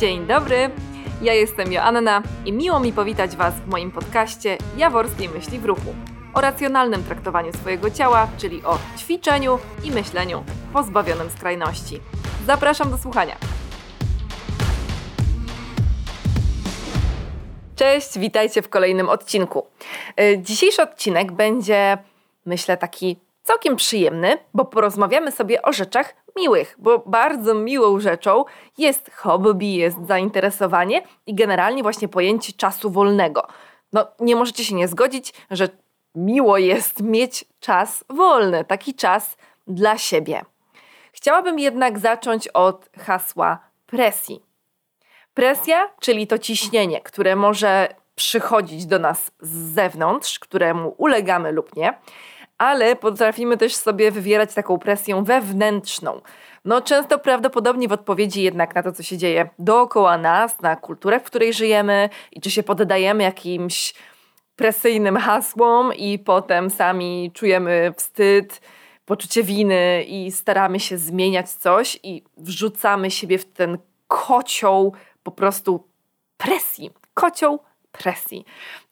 Dzień dobry, ja jestem Joanna i miło mi powitać Was w moim podcaście Jaworskiej Myśli w Ruchu o racjonalnym traktowaniu swojego ciała, czyli o ćwiczeniu i myśleniu pozbawionym skrajności. Zapraszam do słuchania. Cześć, witajcie w kolejnym odcinku. E, dzisiejszy odcinek będzie, myślę, taki całkiem przyjemny, bo porozmawiamy sobie o rzeczach miłych, bo bardzo miłą rzeczą jest hobby, jest zainteresowanie i generalnie właśnie pojęcie czasu wolnego. No, nie możecie się nie zgodzić, że miło jest mieć czas wolny, taki czas dla siebie. Chciałabym jednak zacząć od hasła presji. Presja, czyli to ciśnienie, które może przychodzić do nas z zewnątrz, któremu ulegamy lub nie, ale potrafimy też sobie wywierać taką presję wewnętrzną. No, często prawdopodobnie w odpowiedzi jednak na to, co się dzieje dookoła nas, na kulturę, w której żyjemy i czy się poddajemy jakimś presyjnym hasłom i potem sami czujemy wstyd, poczucie winy i staramy się zmieniać coś i wrzucamy siebie w ten kocioł po prostu presji. Kocioł presji.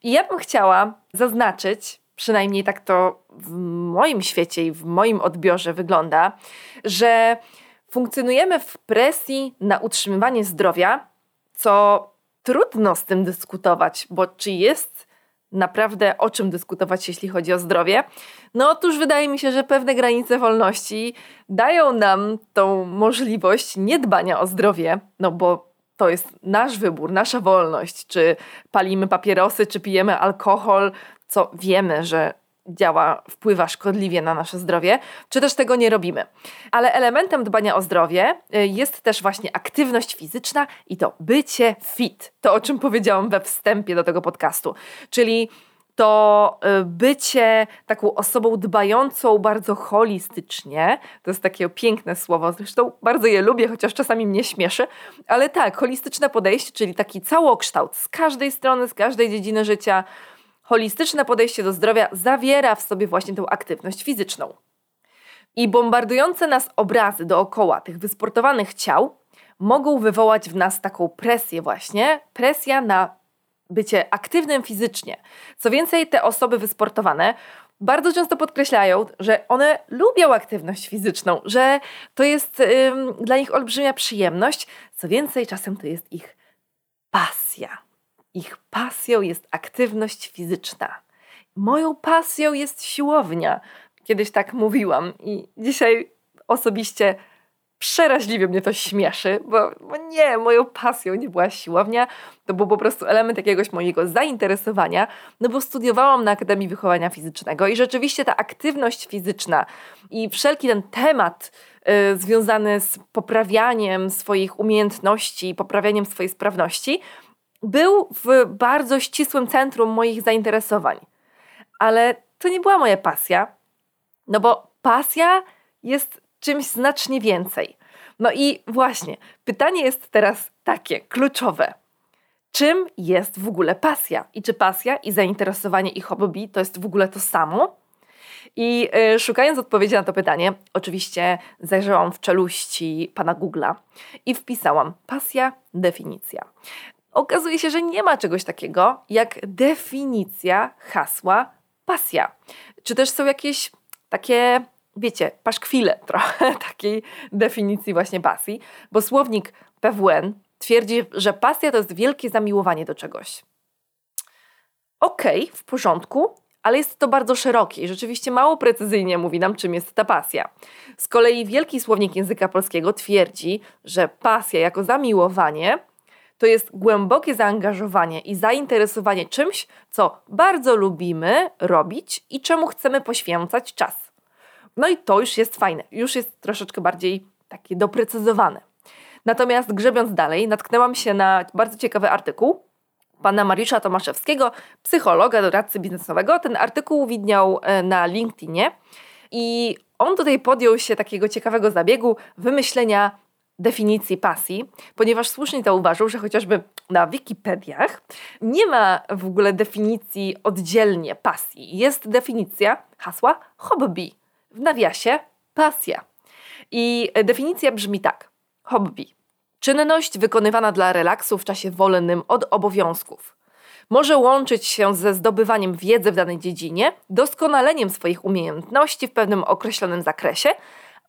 I ja bym chciała zaznaczyć, przynajmniej tak to w moim świecie i w moim odbiorze wygląda, że funkcjonujemy w presji na utrzymywanie zdrowia, co trudno z tym dyskutować, bo czy jest naprawdę o czym dyskutować, jeśli chodzi o zdrowie? No otóż wydaje mi się, że pewne granice wolności dają nam tą możliwość niedbania o zdrowie, no bo to jest nasz wybór, nasza wolność, czy palimy papierosy, czy pijemy alkohol, co wiemy, że działa, wpływa szkodliwie na nasze zdrowie, czy też tego nie robimy. Ale elementem dbania o zdrowie y, jest też właśnie aktywność fizyczna i to bycie fit. To, o czym powiedziałam we wstępie do tego podcastu. Czyli to y, bycie taką osobą dbającą bardzo holistycznie, to jest takie piękne słowo, zresztą bardzo je lubię, chociaż czasami mnie śmieszy, ale tak, holistyczne podejście, czyli taki całokształt z każdej strony, z każdej dziedziny życia, holistyczne podejście do zdrowia zawiera w sobie właśnie tę aktywność fizyczną. I bombardujące nas obrazy dookoła tych wysportowanych ciał mogą wywołać w nas taką presję właśnie, presja na bycie aktywnym fizycznie. Co więcej, te osoby wysportowane bardzo często podkreślają, że one lubią aktywność fizyczną, że to jest ym, dla nich olbrzymia przyjemność. Co więcej, czasem to jest ich pasja. Ich pasją jest aktywność fizyczna. Moją pasją jest siłownia. Kiedyś tak mówiłam i dzisiaj osobiście przeraźliwie mnie to śmieszy, bo, bo, nie, moją pasją nie była siłownia, to był po prostu element jakiegoś mojego zainteresowania, no bo studiowałam na Akademii Wychowania Fizycznego i rzeczywiście ta aktywność fizyczna i wszelki ten temat y, związany z poprawianiem swoich umiejętności, poprawianiem swojej sprawności, był w bardzo ścisłym centrum moich zainteresowań. Ale to nie była moja pasja, no bo pasja jest czymś znacznie więcej. No i właśnie, pytanie jest teraz takie, kluczowe. Czym jest w ogóle pasja? I czy pasja i zainteresowanie i hobby to jest w ogóle to samo? I y, szukając odpowiedzi na to pytanie, oczywiście zajrzałam w czeluści pana Google'a i wpisałam pasja, definicja. Okazuje się, że nie ma czegoś takiego jak definicja hasła pasja. Czy też są jakieś takie wiecie, paszkwile trochę takiej definicji właśnie pasji, bo słownik PWN twierdzi, że pasja to jest wielkie zamiłowanie do czegoś. Okej, okay, w porządku, ale jest to bardzo szerokie i rzeczywiście mało precyzyjnie mówi nam, czym jest ta pasja. Z kolei Wielki Słownik Języka Polskiego twierdzi, że pasja jako zamiłowanie to jest głębokie zaangażowanie i zainteresowanie czymś, co bardzo lubimy robić i czemu chcemy poświęcać czas. No i to już jest fajne, już jest troszeczkę bardziej takie doprecyzowane. Natomiast grzebiąc dalej, natknęłam się na bardzo ciekawy artykuł pana Mariusza Tomaszewskiego, psychologa, doradcy biznesowego. Ten artykuł widniał e, na LinkedInie i on tutaj podjął się takiego ciekawego zabiegu wymyślenia definicji pasji, ponieważ słusznie zauważył, że chociażby na Wikipediach nie ma w ogóle definicji oddzielnie pasji. Jest definicja hasła hobby w nawiasie pasja. I definicja brzmi tak: hobby, Czynność wykonywana dla relaksu w czasie wolnym od obowiązków. Może łączyć się ze zdobywaniem wiedzy w danej dziedzinie, doskonaleniem swoich umiejętności w pewnym określonym zakresie,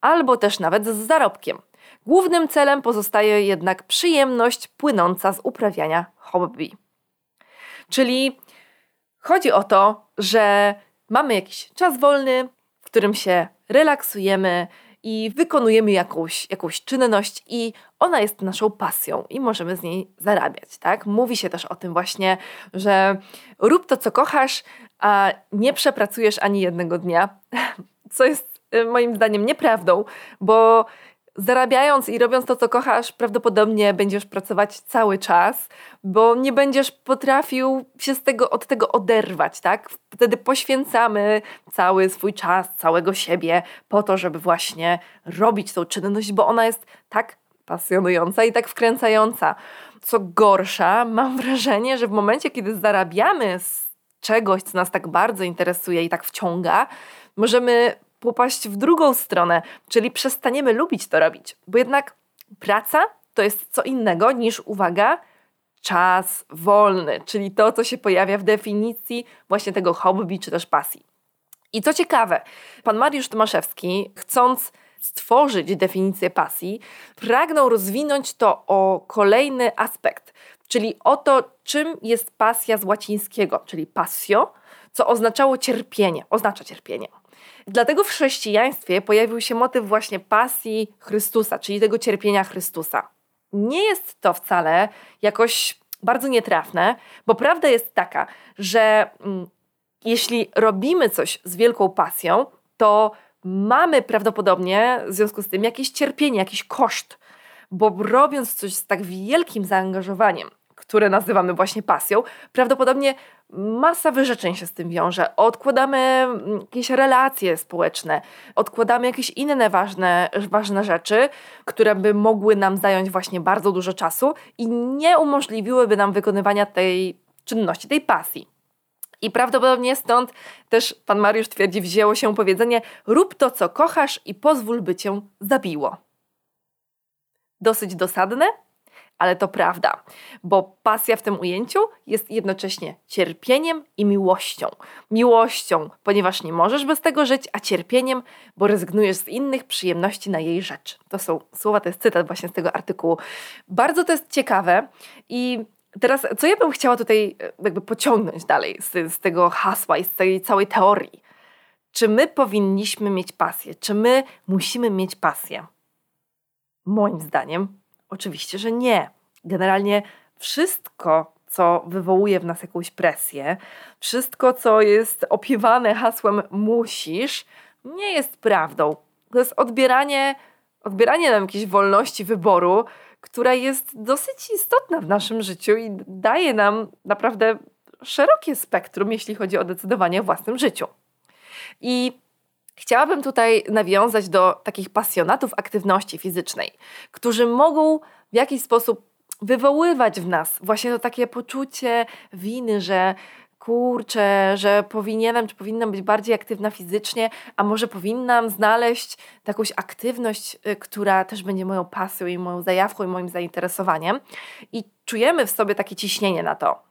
albo też nawet z zarobkiem. Głównym celem pozostaje jednak przyjemność płynąca z uprawiania hobby. Czyli chodzi o to, że mamy jakiś czas wolny, w którym się relaksujemy i wykonujemy jakąś, jakąś czynność i ona jest naszą pasją i możemy z niej zarabiać, tak? Mówi się też o tym właśnie, że rób to, co kochasz, a nie przepracujesz ani jednego dnia, co jest y, moim zdaniem nieprawdą, bo zarabiając i robiąc to, co kochasz, prawdopodobnie będziesz pracować cały czas, bo nie będziesz potrafił się z tego, od tego oderwać, tak? Wtedy poświęcamy cały swój czas, całego siebie po to, żeby właśnie robić tą czynność, bo ona jest tak pasjonująca i tak wkręcająca. Co gorsza, mam wrażenie, że w momencie, kiedy zarabiamy z czegoś, co nas tak bardzo interesuje i tak wciąga, możemy popaść w drugą stronę, czyli przestaniemy lubić to robić, bo jednak praca to jest co innego niż, uwaga, czas wolny, czyli to, co się pojawia w definicji właśnie tego hobby czy też pasji. I co ciekawe, pan Mariusz Tomaszewski, chcąc stworzyć definicję pasji, pragnął rozwinąć to o kolejny aspekt, czyli o to, czym jest pasja z łacińskiego, czyli passio, co oznaczało cierpienie, oznacza cierpienie. Dlatego w chrześcijaństwie pojawił się motyw właśnie pasji Chrystusa, czyli tego cierpienia Chrystusa. Nie jest to wcale jakoś bardzo nietrafne, bo prawda jest taka, że mm, jeśli robimy coś z wielką pasją, to mamy prawdopodobnie w związku z tym jakieś cierpienie, jakiś koszt, bo robiąc coś z tak wielkim zaangażowaniem, które nazywamy właśnie pasją, prawdopodobnie masa wyrzeczeń się z tym wiąże. Odkładamy mm, jakieś relacje społeczne, odkładamy jakieś inne ważne, ważne rzeczy, które by mogły nam zająć właśnie bardzo dużo czasu i nie umożliwiłyby nam wykonywania tej czynności, tej pasji. I prawdopodobnie stąd też pan Mariusz twierdzi, wzięło się powiedzenie: rób to, co kochasz i pozwól, by cię zabiło. Dosyć dosadne, ale to prawda, bo pasja w tym ujęciu jest jednocześnie cierpieniem i miłością. Miłością, ponieważ nie możesz bez tego żyć, a cierpieniem, bo rezygnujesz z innych przyjemności na jej rzecz. To są słowa, to jest cytat właśnie z tego artykułu. Bardzo to jest ciekawe i teraz, co ja bym chciała tutaj e, jakby pociągnąć dalej z, z tego hasła i z tej całej teorii? Czy my powinniśmy mieć pasję? Czy my musimy mieć pasję? Moim zdaniem Oczywiście, że nie. Generalnie wszystko, co wywołuje w nas jakąś presję, wszystko, co jest opiewane hasłem musisz, nie jest prawdą. To jest odbieranie, odbieranie nam jakiejś wolności wyboru, która jest dosyć istotna w naszym życiu i daje nam naprawdę szerokie spektrum, jeśli chodzi o decydowanie o własnym życiu. I Chciałabym tutaj nawiązać do takich pasjonatów aktywności fizycznej, którzy mogą w jakiś sposób wywoływać w nas właśnie to takie poczucie winy, że kurczę, że powinienem czy powinnam być bardziej aktywna fizycznie, a może powinnam znaleźć jakąś aktywność, y, która też będzie moją pasją i moją zajawką i moim zainteresowaniem. I czujemy w sobie takie ciśnienie na to.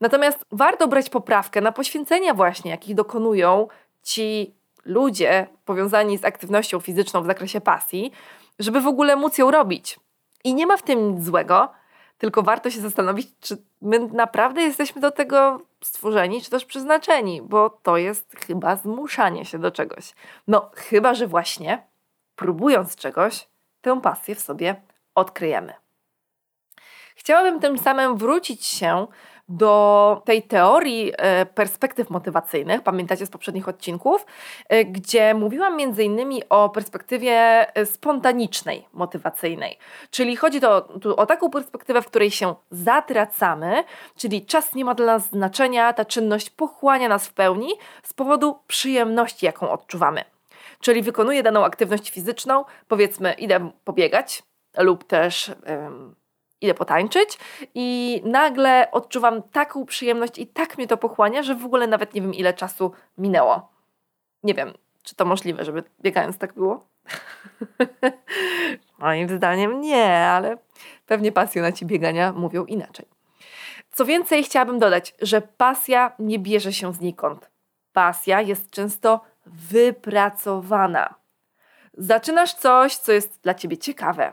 Natomiast warto brać poprawkę na poświęcenia właśnie, jakich dokonują ci ludzie powiązani z aktywnością fizyczną w zakresie pasji, żeby w ogóle móc ją robić. I nie ma w tym nic złego, tylko warto się zastanowić, czy my naprawdę jesteśmy do tego stworzeni, czy też przeznaczeni, bo to jest chyba zmuszanie się do czegoś. No, chyba że właśnie próbując czegoś, tę pasję w sobie odkryjemy. Chciałabym tym samym wrócić się do tej teorii e, perspektyw motywacyjnych, pamiętacie z poprzednich odcinków, e, gdzie mówiłam między innymi o perspektywie e, spontanicznej, motywacyjnej. Czyli chodzi to, o taką perspektywę, w której się zatracamy, czyli czas nie ma dla nas znaczenia, ta czynność pochłania nas w pełni z powodu przyjemności, jaką odczuwamy. Czyli wykonuję daną aktywność fizyczną, powiedzmy, idę pobiegać lub też idę potańczyć i nagle odczuwam taką przyjemność i tak mnie to pochłania, że w ogóle nawet nie wiem ile czasu minęło. Nie wiem, czy to możliwe, żeby biegając tak było? Moim zdaniem nie, ale pewnie pasjonaci biegania mówią inaczej. Co więcej, chciałabym dodać, że pasja nie bierze się znikąd. Pasja jest często wypracowana. Zaczynasz coś, co jest dla ciebie ciekawe.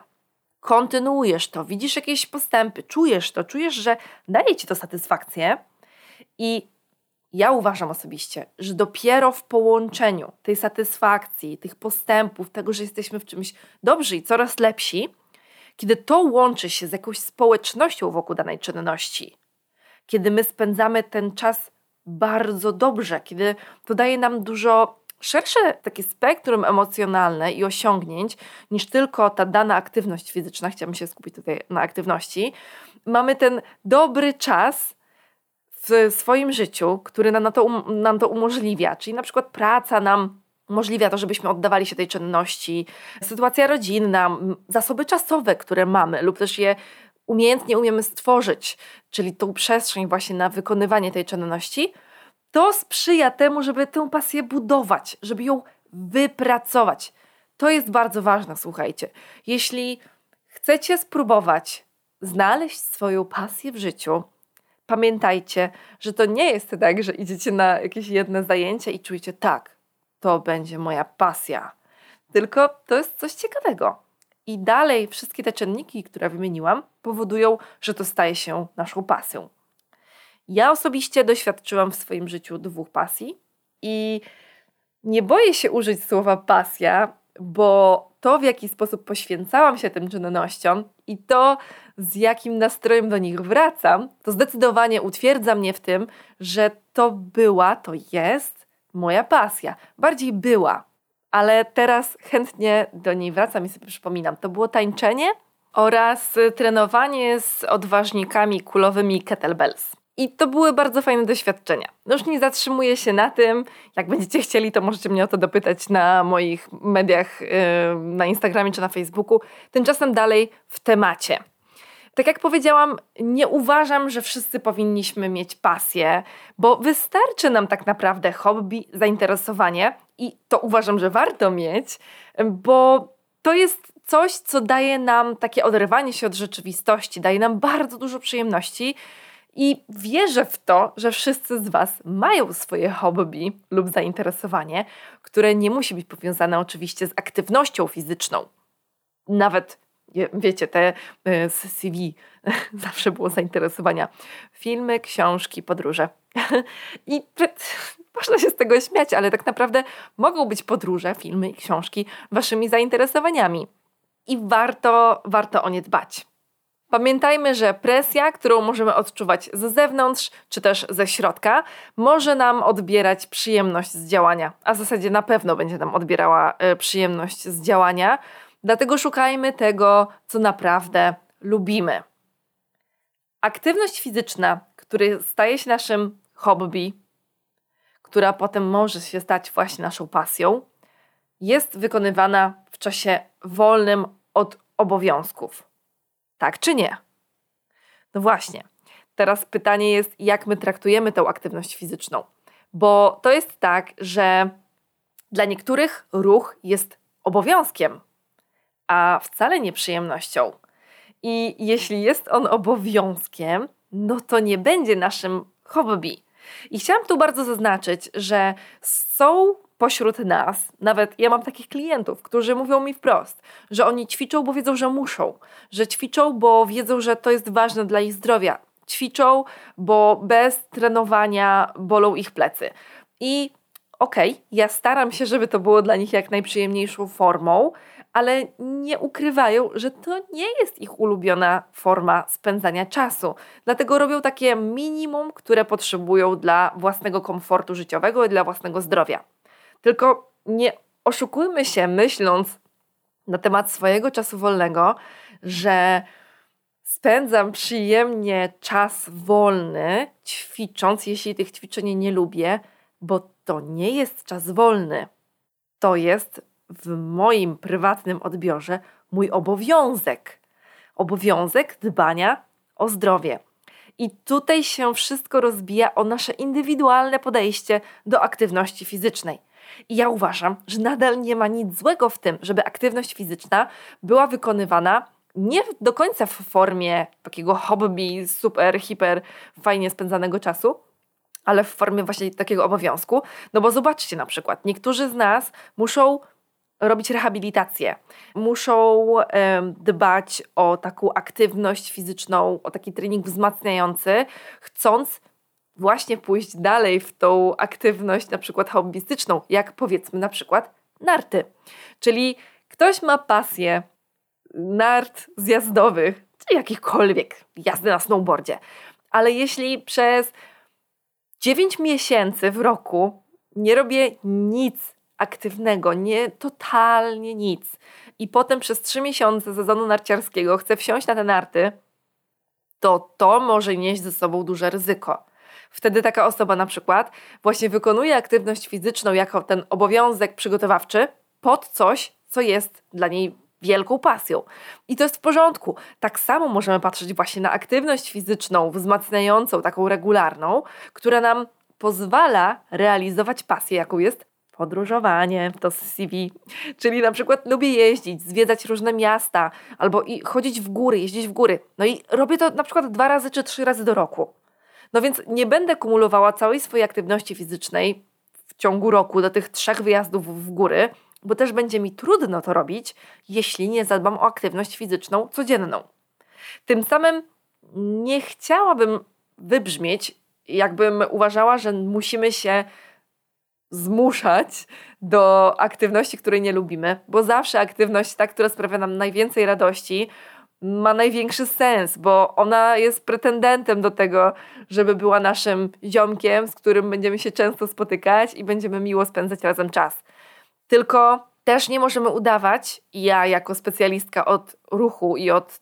Kontynuujesz to, widzisz jakieś postępy, czujesz to, czujesz, że daje ci to satysfakcję. I ja uważam osobiście, że dopiero w połączeniu tej satysfakcji, tych postępów, tego, że jesteśmy w czymś dobrzy i coraz lepsi, kiedy to łączy się z jakąś społecznością wokół danej czynności, kiedy my spędzamy ten czas bardzo dobrze, kiedy to daje nam dużo szersze takie spektrum emocjonalne i osiągnięć niż tylko ta dana aktywność fizyczna, chciałabym się skupić tutaj na aktywności, mamy ten dobry czas w swoim życiu, który nam to, um, nam to umożliwia, czyli na przykład praca nam umożliwia to, żebyśmy oddawali się tej czynności, sytuacja rodzinna, zasoby czasowe, które mamy, lub też je umiejętnie umiemy stworzyć, czyli tą przestrzeń właśnie na wykonywanie tej czynności, to sprzyja temu, żeby tę pasję budować, żeby ją wypracować. To jest bardzo ważne, słuchajcie. Jeśli chcecie spróbować znaleźć swoją pasję w życiu, pamiętajcie, że to nie jest tak, że idziecie na jakieś jedne zajęcie i czujecie tak, to będzie moja pasja. Tylko to jest coś ciekawego. I dalej wszystkie te czynniki, które wymieniłam, powodują, że to staje się naszą pasją. Ja osobiście doświadczyłam w swoim życiu dwóch pasji i nie boję się użyć słowa pasja, bo to, w jaki sposób poświęcałam się tym czynnościom i to, z jakim nastrojem do nich wracam, to zdecydowanie utwierdza mnie w tym, że to była, to jest moja pasja. Bardziej była, ale teraz chętnie do niej wracam i sobie przypominam. To było tańczenie oraz trenowanie z odważnikami kulowymi kettlebells. I to były bardzo fajne doświadczenia. No już nie zatrzymuję się na tym. Jak będziecie chcieli, to możecie mnie o to dopytać na moich mediach, yy, na Instagramie czy na Facebooku. Tymczasem dalej w temacie. Tak jak powiedziałam, nie uważam, że wszyscy powinniśmy mieć pasję, bo wystarczy nam tak naprawdę hobby, zainteresowanie i to uważam, że warto mieć, bo to jest coś, co daje nam takie oderwanie się od rzeczywistości, daje nam bardzo dużo przyjemności i wierzę w to, że wszyscy z Was mają swoje hobby lub zainteresowanie, które nie musi być powiązane oczywiście z aktywnością fizyczną. Nawet, wiecie, te y, z CV zawsze było zainteresowania. Filmy, książki, podróże. I można się z tego śmiać, ale tak naprawdę mogą być podróże, filmy i książki Waszymi zainteresowaniami. I warto, warto o nie dbać. Pamiętajmy, że presja, którą możemy odczuwać ze zewnątrz czy też ze środka, może nam odbierać przyjemność z działania, a w zasadzie na pewno będzie nam odbierała y, przyjemność z działania. Dlatego szukajmy tego, co naprawdę lubimy. Aktywność fizyczna, która staje się naszym hobby, która potem może się stać właśnie naszą pasją, jest wykonywana w czasie wolnym od obowiązków. Tak czy nie? No właśnie. Teraz pytanie jest, jak my traktujemy tę aktywność fizyczną. Bo to jest tak, że dla niektórych ruch jest obowiązkiem, a wcale nie przyjemnością. I jeśli jest on obowiązkiem, no to nie będzie naszym hobby. I chciałam tu bardzo zaznaczyć, że są pośród nas, nawet ja mam takich klientów, którzy mówią mi wprost, że oni ćwiczą, bo wiedzą, że muszą, że ćwiczą, bo wiedzą, że to jest ważne dla ich zdrowia. Ćwiczą, bo bez trenowania bolą ich plecy. I okej, okay, ja staram się, żeby to było dla nich jak najprzyjemniejszą formą, ale nie ukrywają, że to nie jest ich ulubiona forma spędzania czasu. Dlatego robią takie minimum, które potrzebują dla własnego komfortu życiowego i dla własnego zdrowia. Tylko nie oszukujmy się, myśląc na temat swojego czasu wolnego, że spędzam przyjemnie czas wolny, ćwicząc, jeśli tych ćwiczeń nie lubię, bo to nie jest czas wolny. To jest w moim prywatnym odbiorze mój obowiązek. Obowiązek dbania o zdrowie. I tutaj się wszystko rozbija o nasze indywidualne podejście do aktywności fizycznej. I ja uważam, że nadal nie ma nic złego w tym, żeby aktywność fizyczna była wykonywana nie do końca w formie takiego hobby, super, hiper, fajnie spędzanego czasu, ale w formie właśnie takiego obowiązku. No bo zobaczcie na przykład, niektórzy z nas muszą robić rehabilitację, muszą dbać o taką aktywność fizyczną, o taki trening wzmacniający, chcąc właśnie pójść dalej w tą aktywność na przykład hobbystyczną, jak powiedzmy na przykład narty. Czyli ktoś ma pasję nart zjazdowych, czy jakichkolwiek jazdy na snowboardzie, ale jeśli przez 9 miesięcy w roku nie robię nic aktywnego, nie totalnie nic i potem przez 3 miesiące sezonu narciarskiego chcę wsiąść na te narty, to to może nieść ze sobą duże ryzyko. Wtedy taka osoba na przykład właśnie wykonuje aktywność fizyczną jako ten obowiązek przygotowawczy pod coś, co jest dla niej wielką pasją. I to jest w porządku. Tak samo możemy patrzeć właśnie na aktywność fizyczną, wzmacniającą, taką regularną, która nam pozwala realizować pasję, jaką jest podróżowanie, to CV. Czyli na przykład lubię jeździć, zwiedzać różne miasta, albo i chodzić w góry, jeździć w góry. No i robię to na przykład dwa razy czy trzy razy do roku. No więc nie będę kumulowała całej swojej aktywności fizycznej w ciągu roku do tych trzech wyjazdów w góry, bo też będzie mi trudno to robić, jeśli nie zadbam o aktywność fizyczną codzienną. Tym samym nie chciałabym wybrzmieć, jakbym uważała, że musimy się zmuszać do aktywności, której nie lubimy, bo zawsze aktywność, ta, która sprawia nam najwięcej radości, ma największy sens, bo ona jest pretendentem do tego, żeby była naszym ziomkiem, z którym będziemy się często spotykać i będziemy miło spędzać razem czas. Tylko też nie możemy udawać, ja jako specjalistka od ruchu i od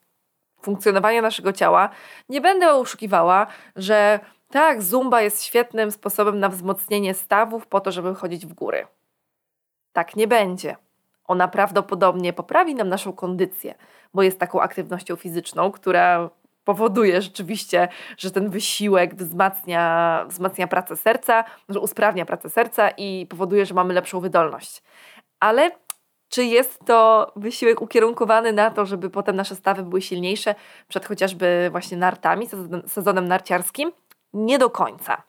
funkcjonowania naszego ciała, nie będę oszukiwała, że tak, zumba jest świetnym sposobem na wzmocnienie stawów po to, żeby chodzić w góry. Tak nie będzie. Ona prawdopodobnie poprawi nam naszą kondycję, bo jest taką aktywnością fizyczną, która powoduje rzeczywiście, że ten wysiłek wzmacnia, wzmacnia pracę serca, że usprawnia pracę serca i powoduje, że mamy lepszą wydolność. Ale czy jest to wysiłek ukierunkowany na to, żeby potem nasze stawy były silniejsze przed chociażby właśnie nartami, sezonem narciarskim? Nie do końca.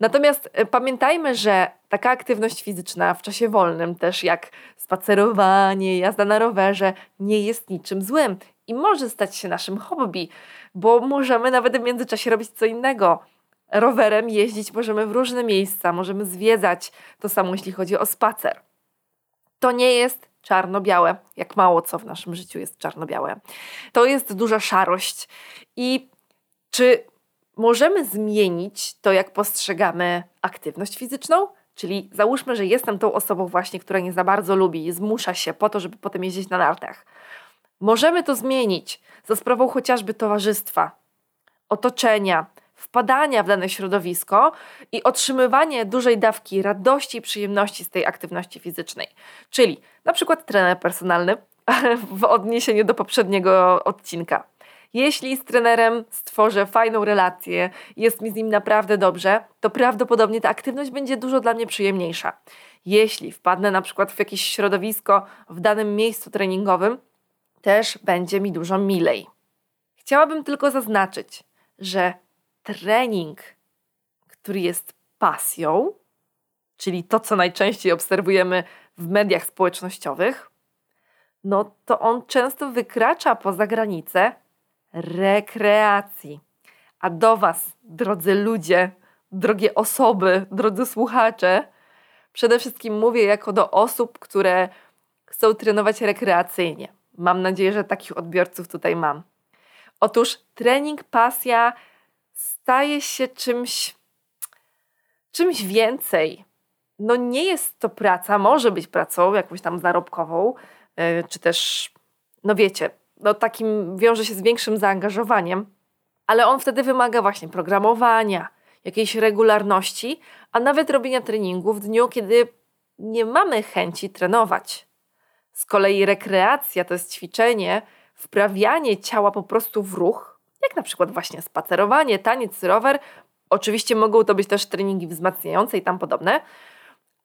Natomiast e, pamiętajmy, że taka aktywność fizyczna w czasie wolnym, też jak spacerowanie, jazda na rowerze, nie jest niczym złym i może stać się naszym hobby, bo możemy nawet w międzyczasie robić co innego. Rowerem jeździć możemy w różne miejsca, możemy zwiedzać, to samo jeśli chodzi o spacer. To nie jest czarno-białe, jak mało co w naszym życiu jest czarno-białe. To jest duża szarość. I czy możemy zmienić to, jak postrzegamy aktywność fizyczną? Czyli załóżmy, że jestem tą osobą właśnie, która nie za bardzo lubi i zmusza się po to, żeby potem jeździć na nartach. Możemy to zmienić za sprawą chociażby towarzystwa, otoczenia, wpadania w dane środowisko i otrzymywanie dużej dawki radości i przyjemności z tej aktywności fizycznej. Czyli na przykład trener personalny, w odniesieniu do poprzedniego odcinka. Jeśli z trenerem stworzę fajną relację, jest mi z nim naprawdę dobrze, to prawdopodobnie ta aktywność będzie dużo dla mnie przyjemniejsza. Jeśli wpadnę na przykład w jakieś środowisko w danym miejscu treningowym, też będzie mi dużo milej. Chciałabym tylko zaznaczyć, że trening, który jest pasją, czyli to, co najczęściej obserwujemy w mediach społecznościowych, no to on często wykracza poza granice rekreacji. A do Was, drodzy ludzie, drogie osoby, drodzy słuchacze, przede wszystkim mówię jako do osób, które chcą trenować rekreacyjnie. Mam nadzieję, że takich odbiorców tutaj mam. Otóż trening, pasja staje się czymś, czymś więcej. No nie jest to praca, może być pracą jakąś tam zarobkową, yy, czy też, no wiecie, no takim wiąże się z większym zaangażowaniem, ale on wtedy wymaga właśnie programowania, jakiejś regularności, a nawet robienia treningu w dniu, kiedy nie mamy chęci trenować. Z kolei rekreacja to jest ćwiczenie, wprawianie ciała po prostu w ruch, jak na przykład właśnie spacerowanie, taniec, rower. Oczywiście mogą to być też treningi wzmacniające i tam podobne,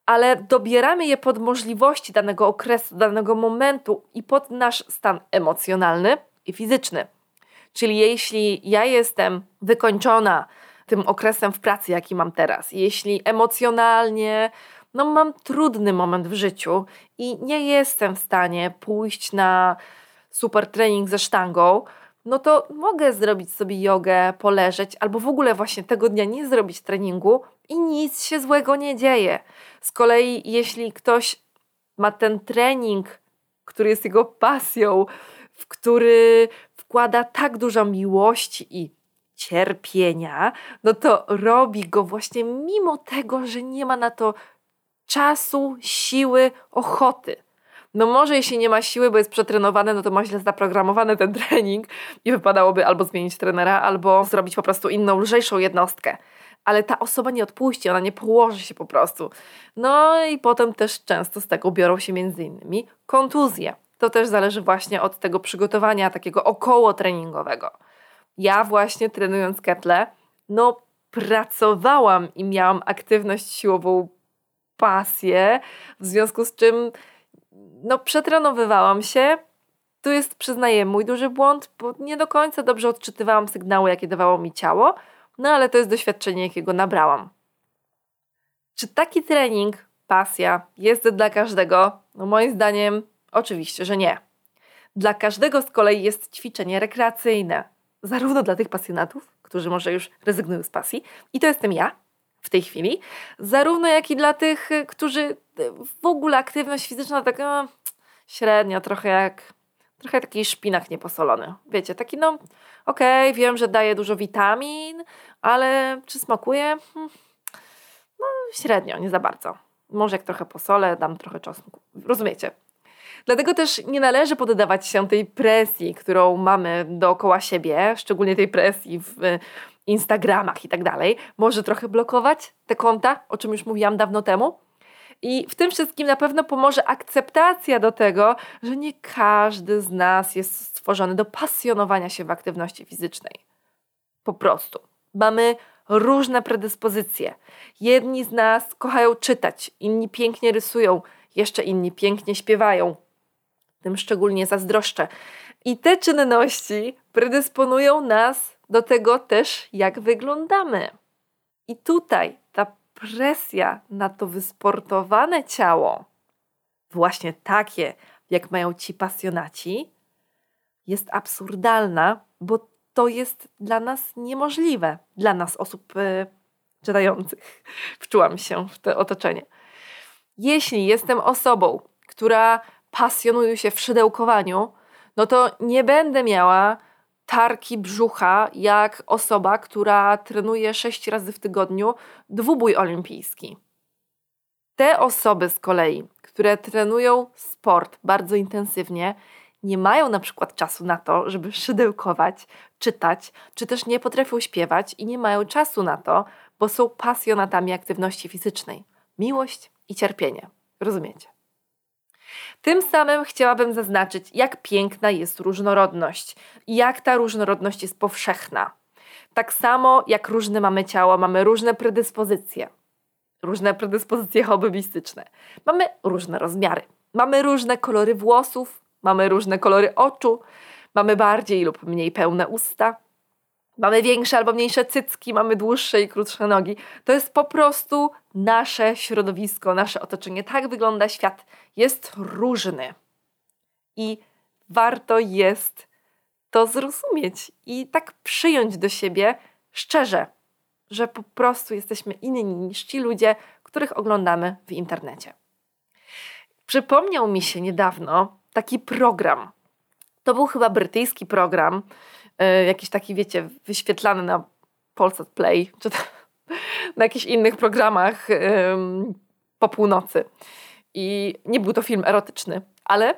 ale dobieramy je pod możliwości danego okresu, danego momentu i pod nasz stan emocjonalny i fizyczny. Czyli jeśli ja jestem wykończona tym okresem w pracy, jaki mam teraz, jeśli emocjonalnie no, mam trudny moment w życiu i nie jestem w stanie pójść na super trening ze sztangą, no to mogę zrobić sobie jogę, poleżeć, albo w ogóle właśnie tego dnia nie zrobić treningu i nic się złego nie dzieje. Z kolei, jeśli ktoś ma ten trening, który jest jego pasją, w który wkłada tak dużo miłości i cierpienia, no to robi go właśnie mimo tego, że nie ma na to czasu, siły, ochoty. No może jeśli nie ma siły, bo jest przetrenowany, no to ma źle zaprogramowany ten trening i wypadałoby albo zmienić trenera, albo zrobić po prostu inną, lżejszą jednostkę. Ale ta osoba nie odpuści, ona nie położy się po prostu. No i potem też często z tego biorą się między innymi kontuzje. To też zależy właśnie od tego przygotowania takiego około treningowego. Ja właśnie trenując ketle, no pracowałam i miałam aktywność siłową pasję, w związku z czym no, przetrenowywałam się. Tu jest, przyznaję, mój duży błąd, bo nie do końca dobrze odczytywałam sygnały, jakie dawało mi ciało, no ale to jest doświadczenie, jakiego nabrałam. Czy taki trening, pasja, jest dla każdego? No moim zdaniem oczywiście, że nie. Dla każdego z kolei jest ćwiczenie rekreacyjne, zarówno dla tych pasjonatów, którzy może już rezygnują z pasji, i to jestem ja, w tej chwili, zarówno jak i dla tych, którzy w ogóle aktywność fizyczna tak no, średnio, trochę jak trochę taki szpinak nieposolony. Wiecie, taki no, okej, okay, wiem, że daje dużo witamin, ale czy smakuje? Hmm, no, średnio, nie za bardzo. Może jak trochę posolę, dam trochę czosnku. Rozumiecie? Dlatego też nie należy poddawać się tej presji, którą mamy dookoła siebie, szczególnie tej presji w Instagramach i tak dalej, może trochę blokować te konta, o czym już mówiłam dawno temu. I w tym wszystkim na pewno pomoże akceptacja do tego, że nie każdy z nas jest stworzony do pasjonowania się w aktywności fizycznej. Po prostu. Mamy różne predyspozycje. Jedni z nas kochają czytać, inni pięknie rysują, jeszcze inni pięknie śpiewają. Tym szczególnie zazdroszczę. I te czynności predysponują nas do tego też, jak wyglądamy. I tutaj ta presja na to wysportowane ciało, właśnie takie, jak mają ci pasjonaci, jest absurdalna, bo to jest dla nas niemożliwe, dla nas osób y, czytających. Wczułam się w to otoczenie. Jeśli jestem osobą, która pasjonuje się w szydełkowaniu, no to nie będę miała tarki brzucha jak osoba, która trenuje sześć razy w tygodniu dwubój olimpijski. Te osoby z kolei, które trenują sport bardzo intensywnie, nie mają na przykład czasu na to, żeby szydełkować, czytać, czy też nie potrafią śpiewać i nie mają czasu na to, bo są pasjonatami aktywności fizycznej. Miłość i cierpienie. Rozumiecie? Tym samym chciałabym zaznaczyć, jak piękna jest różnorodność jak ta różnorodność jest powszechna. Tak samo jak różne mamy ciało, mamy różne predyspozycje, różne predyspozycje hobbystyczne, mamy różne rozmiary, mamy różne kolory włosów, mamy różne kolory oczu, mamy bardziej lub mniej pełne usta, Mamy większe albo mniejsze cycki, mamy dłuższe i krótsze nogi. To jest po prostu nasze środowisko, nasze otoczenie. Tak wygląda świat. Jest różny. I warto jest to zrozumieć i tak przyjąć do siebie szczerze, że po prostu jesteśmy inni niż ci ludzie, których oglądamy w internecie. Przypomniał mi się niedawno taki program. To był chyba brytyjski program, jakiś taki, wiecie, wyświetlany na Polsat Play, czy na jakichś innych programach po północy. I nie był to film erotyczny, ale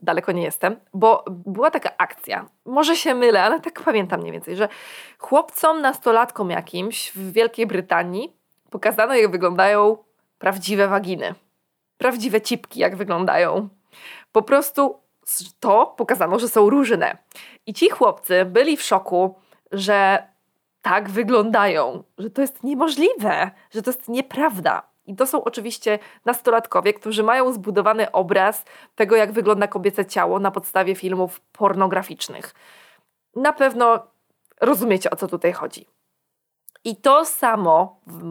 daleko nie jestem, bo była taka akcja. Może się mylę, ale tak pamiętam mniej więcej, że chłopcom, nastolatkom jakimś w Wielkiej Brytanii pokazano, jak wyglądają prawdziwe waginy. Prawdziwe cipki, jak wyglądają. Po prostu to pokazano, że są różne. I ci chłopcy byli w szoku, że tak wyglądają, że to jest niemożliwe, że to jest nieprawda. I to są oczywiście nastolatkowie, którzy mają zbudowany obraz tego, jak wygląda kobiece ciało na podstawie filmów pornograficznych. Na pewno rozumiecie, o co tutaj chodzi. I to samo w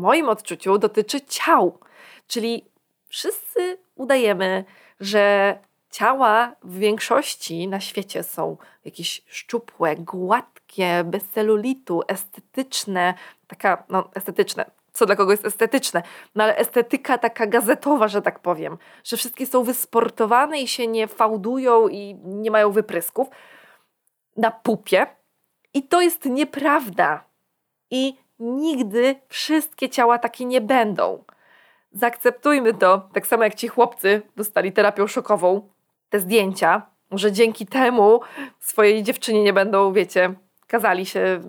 moim odczuciu dotyczy ciał. Czyli wszyscy udajemy, że ciała w większości na świecie są jakieś szczupłe, gładkie, bez celulitu, estetyczne, taka, no estetyczne, co dla kogo jest estetyczne, no ale estetyka taka gazetowa, że tak powiem, że wszystkie są wysportowane i się nie fałdują i nie mają wyprysków na pupie. I to jest nieprawda. I nigdy wszystkie ciała takie nie będą. Zaakceptujmy to, tak samo jak ci chłopcy dostali terapią szokową, te zdjęcia, że dzięki temu swojej dziewczynie nie będą, wiecie, kazali się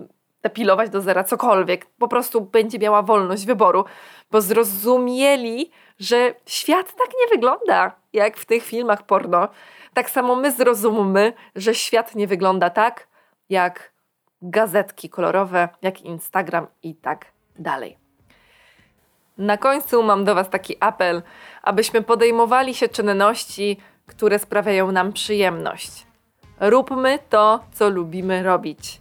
depilować do zera, cokolwiek. Po prostu będzie miała wolność wyboru, bo zrozumieli, że świat tak nie wygląda, jak w tych filmach porno. Tak samo my zrozummy, że świat nie wygląda tak, jak gazetki kolorowe, jak Instagram i tak dalej. Na końcu mam do Was taki apel, abyśmy podejmowali się czynności, które sprawiają nam przyjemność. Róbmy to, co lubimy robić.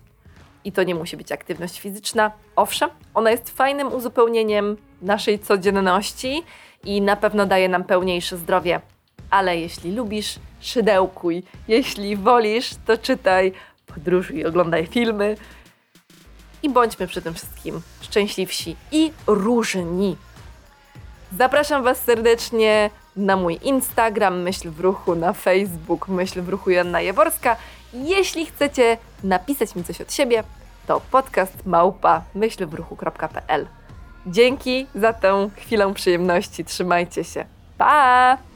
I to nie musi być aktywność fizyczna. Owszem, ona jest fajnym uzupełnieniem naszej codzienności i na pewno daje nam pełniejsze zdrowie. Ale jeśli lubisz, szydełkuj. Jeśli wolisz, to czytaj, podróżuj, oglądaj filmy. I bądźmy przy tym wszystkim szczęśliwsi i różni. Zapraszam Was serdecznie na mój Instagram Myśl w Ruchu, na Facebook Myśl w Ruchu Janna Jaworska. Jeśli chcecie napisać mi coś od siebie, to podcast małpa myślwruchu.pl. Dzięki za tę chwilę przyjemności. Trzymajcie się. Pa!